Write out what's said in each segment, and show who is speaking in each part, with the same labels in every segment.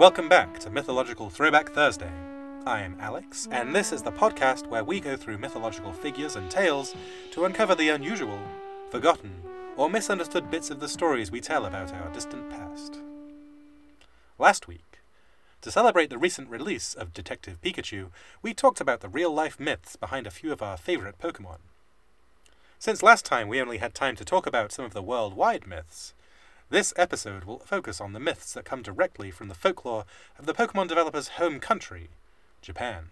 Speaker 1: Welcome back to Mythological Throwback Thursday. I am Alex, and this is the podcast where we go through mythological figures and tales to uncover the unusual, forgotten, or misunderstood bits of the stories we tell about our distant past. Last week, to celebrate the recent release of Detective Pikachu, we talked about the real life myths behind a few of our favourite Pokemon. Since last time we only had time to talk about some of the worldwide myths, this episode will focus on the myths that come directly from the folklore of the Pokemon developers' home country, Japan.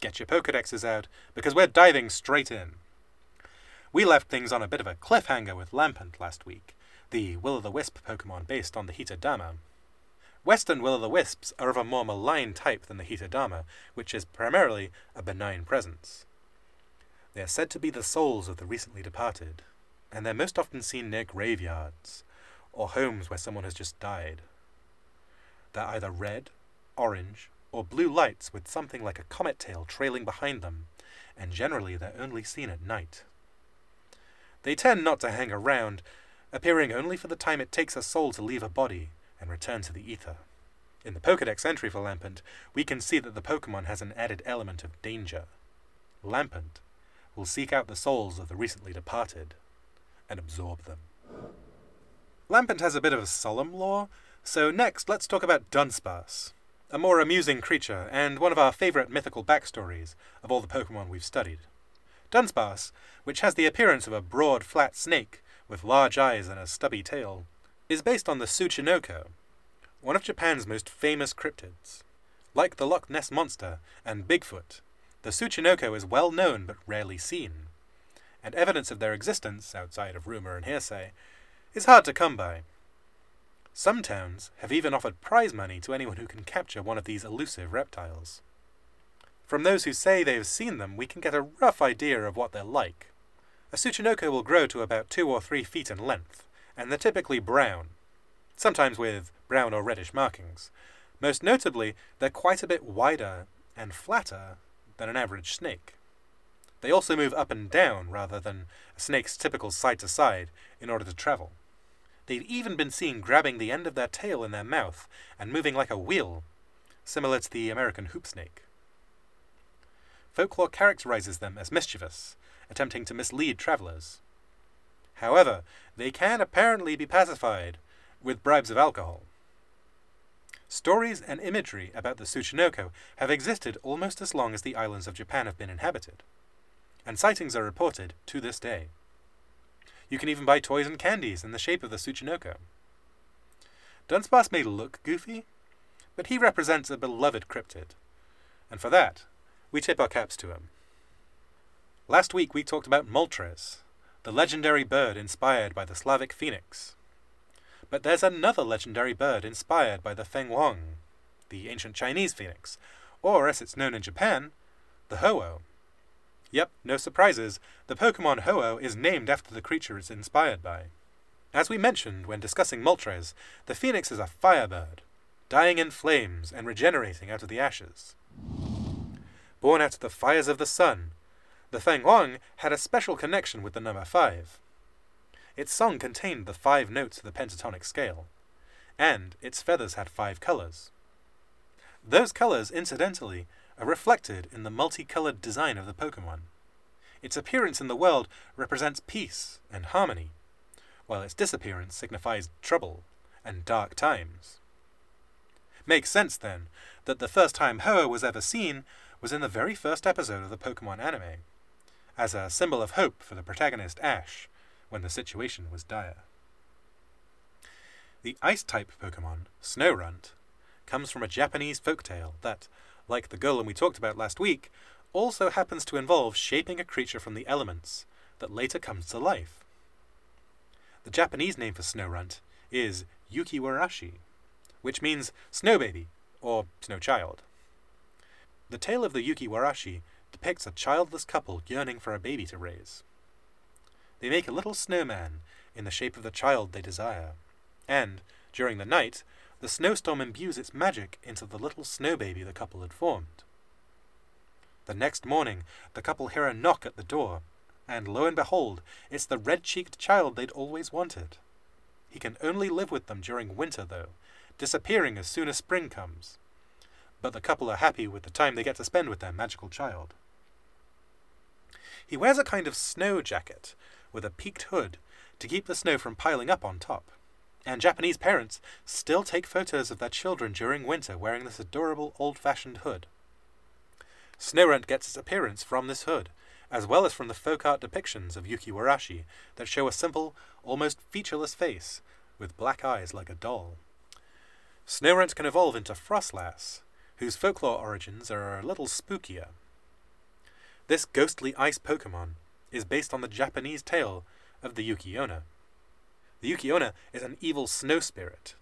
Speaker 1: Get your Pokedexes out, because we're diving straight in. We left things on a bit of a cliffhanger with Lampent last week, the Will o' the Wisp Pokemon based on the Hitodama. Western Will o' the Wisps are of a more malign type than the Hitodama, which is primarily a benign presence. They are said to be the souls of the recently departed, and they're most often seen near graveyards, or homes where someone has just died. They're either red, orange, or blue lights with something like a comet tail trailing behind them, and generally they're only seen at night. They tend not to hang around, appearing only for the time it takes a soul to leave a body and return to the ether. In the Pokedex entry for Lampent, we can see that the Pokemon has an added element of danger. Lampent will seek out the souls of the recently departed and absorb them. Lampent has a bit of a solemn lore, so next let's talk about Dunsparce, a more amusing creature and one of our favourite mythical backstories of all the Pokemon we've studied. Dunsparce, which has the appearance of a broad, flat snake with large eyes and a stubby tail, is based on the Tsuchinoko, one of Japan's most famous cryptids. Like the Loch Ness Monster and Bigfoot, the Tsuchinoko is well known but rarely seen, and evidence of their existence, outside of rumour and hearsay, is hard to come by. Some towns have even offered prize money to anyone who can capture one of these elusive reptiles. From those who say they have seen them, we can get a rough idea of what they're like. A Tsuchinoko will grow to about two or three feet in length, and they're typically brown, sometimes with brown or reddish markings. Most notably, they're quite a bit wider and flatter than an average snake. They also move up and down rather than a snake's typical side to side in order to travel. They've even been seen grabbing the end of their tail in their mouth and moving like a wheel, similar to the American hoop snake. Folklore characterizes them as mischievous, attempting to mislead travelers. However, they can apparently be pacified with bribes of alcohol. Stories and imagery about the Tsuchinoko have existed almost as long as the islands of Japan have been inhabited, and sightings are reported to this day. You can even buy toys and candies in the shape of the Tsuchinoko. Dunsparce may look goofy, but he represents a beloved cryptid, and for that, we tip our caps to him. Last week we talked about Moltres, the legendary bird inspired by the Slavic phoenix. But there's another legendary bird inspired by the Feng the ancient Chinese phoenix, or as it's known in Japan, the Ho-Oh. Yep, no surprises, the Pokemon Ho-Oh is named after the creature it's inspired by. As we mentioned when discussing Moltres, the phoenix is a firebird, dying in flames and regenerating out of the ashes. Born out of the fires of the sun, the Feng Huang had a special connection with the number five. Its song contained the five notes of the pentatonic scale, and its feathers had five colors. Those colors, incidentally, are reflected in the multicolored design of the Pokemon. Its appearance in the world represents peace and harmony, while its disappearance signifies trouble and dark times. Makes sense, then, that the first time Ho was ever seen was in the very first episode of the Pokemon anime, as a symbol of hope for the protagonist Ash when the situation was dire. The ice type Pokemon, Snorunt, comes from a Japanese folktale that, like the golem we talked about last week, also happens to involve shaping a creature from the elements that later comes to life. The Japanese name for Snorunt is Yukiwarashi, which means snow baby or snow child. The tale of the Yukiwarashi depicts a childless couple yearning for a baby to raise. They make a little snowman in the shape of the child they desire, and, during the night, the snowstorm imbues its magic into the little snow baby the couple had formed. The next morning, the couple hear a knock at the door, and lo and behold, it's the red cheeked child they'd always wanted. He can only live with them during winter, though, disappearing as soon as spring comes. But the couple are happy with the time they get to spend with their magical child. He wears a kind of snow jacket with a peaked hood to keep the snow from piling up on top. And Japanese parents still take photos of their children during winter wearing this adorable old fashioned hood. Snorunt gets its appearance from this hood, as well as from the folk art depictions of Yuki Warashi that show a simple, almost featureless face with black eyes like a doll. Snorunt can evolve into Froslass, whose folklore origins are a little spookier. This ghostly ice Pokemon is based on the Japanese tale of the Yuki-onna. The Yuki-onna is an evil snow spirit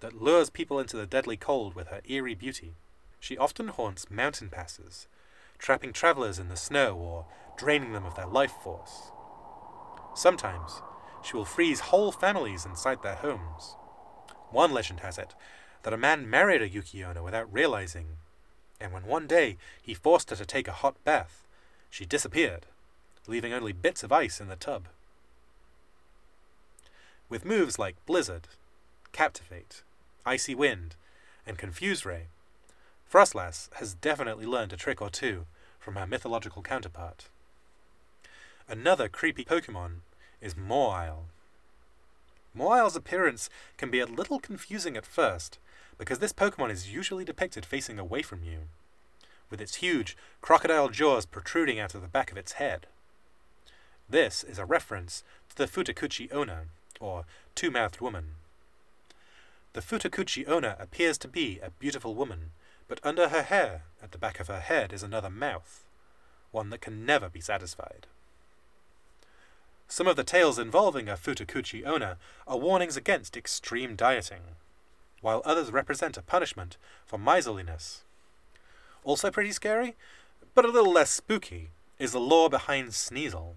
Speaker 1: that lures people into the deadly cold with her eerie beauty. She often haunts mountain passes, trapping travelers in the snow or draining them of their life force. Sometimes she will freeze whole families inside their homes. One legend has it that a man married a Yuki-onna without realizing, and when one day he forced her to take a hot bath, she disappeared, leaving only bits of ice in the tub. With moves like Blizzard, Captivate, Icy Wind, and Confuse Ray, Froslass has definitely learned a trick or two from her mythological counterpart. Another creepy Pokemon is Mawile. Mawile's appearance can be a little confusing at first, because this Pokemon is usually depicted facing away from you, with its huge crocodile jaws protruding out of the back of its head. This is a reference to the Futakuchi Onna, or two mouthed woman. The Futakuchi Onna appears to be a beautiful woman, but under her hair, at the back of her head, is another mouth, one that can never be satisfied. Some of the tales involving a Futakuchi Onna are warnings against extreme dieting, while others represent a punishment for miserliness. Also pretty scary, but a little less spooky, is the lore behind Sneasel.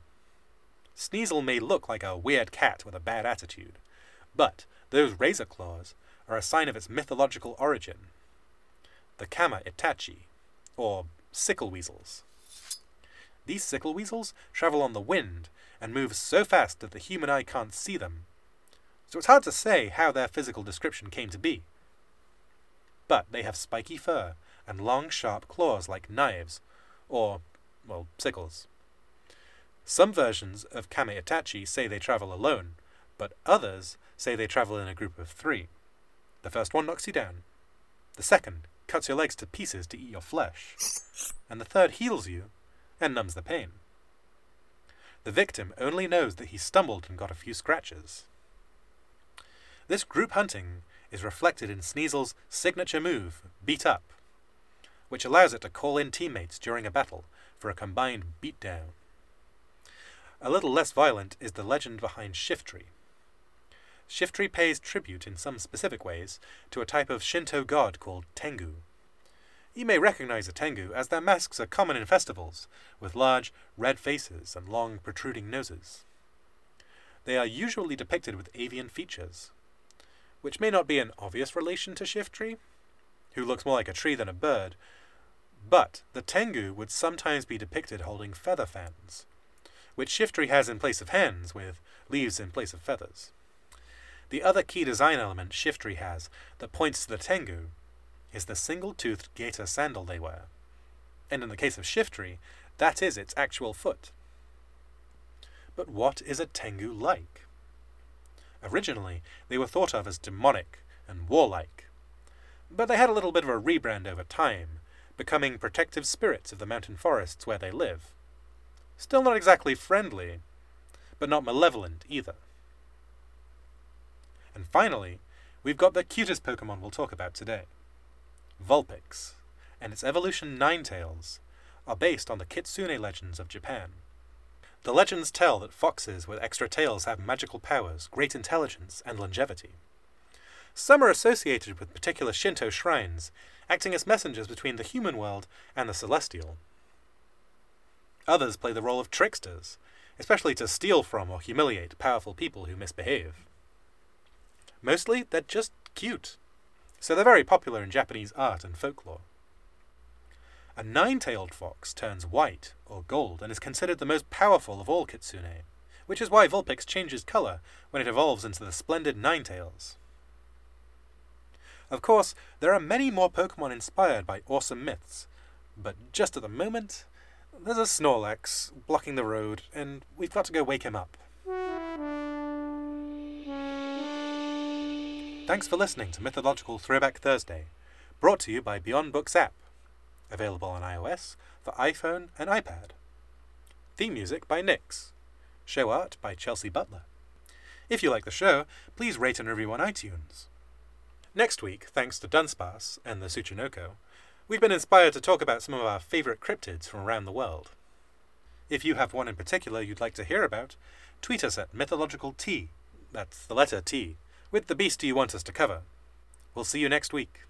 Speaker 1: Sneasel may look like a weird cat with a bad attitude, but those razor claws are a sign of its mythological origin. The Kama Itachi, or sickle weasels. These sickle weasels travel on the wind and move so fast that the human eye can't see them. So it's hard to say how their physical description came to be. But they have spiky fur and long, sharp claws like knives, or, well, sickles. Some versions of Kama Itachi say they travel alone, but others say they travel in a group of three. The first one knocks you down, the second cuts your legs to pieces to eat your flesh, and the third heals you and numbs the pain. The victim only knows that he stumbled and got a few scratches. This group hunting is reflected in Sneasel's signature move, Beat Up, which allows it to call in teammates during a battle for a combined beatdown. A little less violent is the legend behind Shiftry. Shiftry pays tribute in some specific ways to a type of Shinto god called Tengu. You may recognize a Tengu as their masks are common in festivals, with large, red faces and long, protruding noses. They are usually depicted with avian features, which may not be an obvious relation to Shiftry, who looks more like a tree than a bird, but the Tengu would sometimes be depicted holding feather fans, which Shiftry has in place of hands, with leaves in place of feathers. The other key design element Shiftry has that points to the Tengu is the single-toothed geta sandal they wear. And in the case of Shiftry, that is its actual foot. But what is a Tengu like? Originally, they were thought of as demonic and warlike, but they had a little bit of a rebrand over time, becoming protective spirits of the mountain forests where they live. Still not exactly friendly, but not malevolent either. And finally, we've got the cutest Pokemon we'll talk about today. Vulpix, and its evolution Ninetales, are based on the Kitsune legends of Japan. The legends tell that foxes with extra tails have magical powers, great intelligence, and longevity. Some are associated with particular Shinto shrines, acting as messengers between the human world and the celestial. Others play the role of tricksters, especially to steal from or humiliate powerful people who misbehave. Mostly, they're just cute, so they're very popular in Japanese art and folklore. A nine-tailed fox turns white or gold and is considered the most powerful of all kitsune, which is why Vulpix changes color when it evolves into the splendid Ninetales. Of course, there are many more Pokemon inspired by awesome myths, but just at the moment, there's a Snorlax blocking the road, and we've got to go wake him up. Thanks for listening to Mythological Throwback Thursday, brought to you by Beyond Books app, available on iOS, for iPhone and iPad. Theme music by Nix. Show art by Chelsea Butler. If you like the show, please rate and review on iTunes. Next week, thanks to Dunsparce and the Tsuchinoko, we've been inspired to talk about some of our favourite cryptids from around the world. If you have one in particular you'd like to hear about, tweet us at mythological T, that's the letter T, with the beast you want us to cover. We'll see you next week.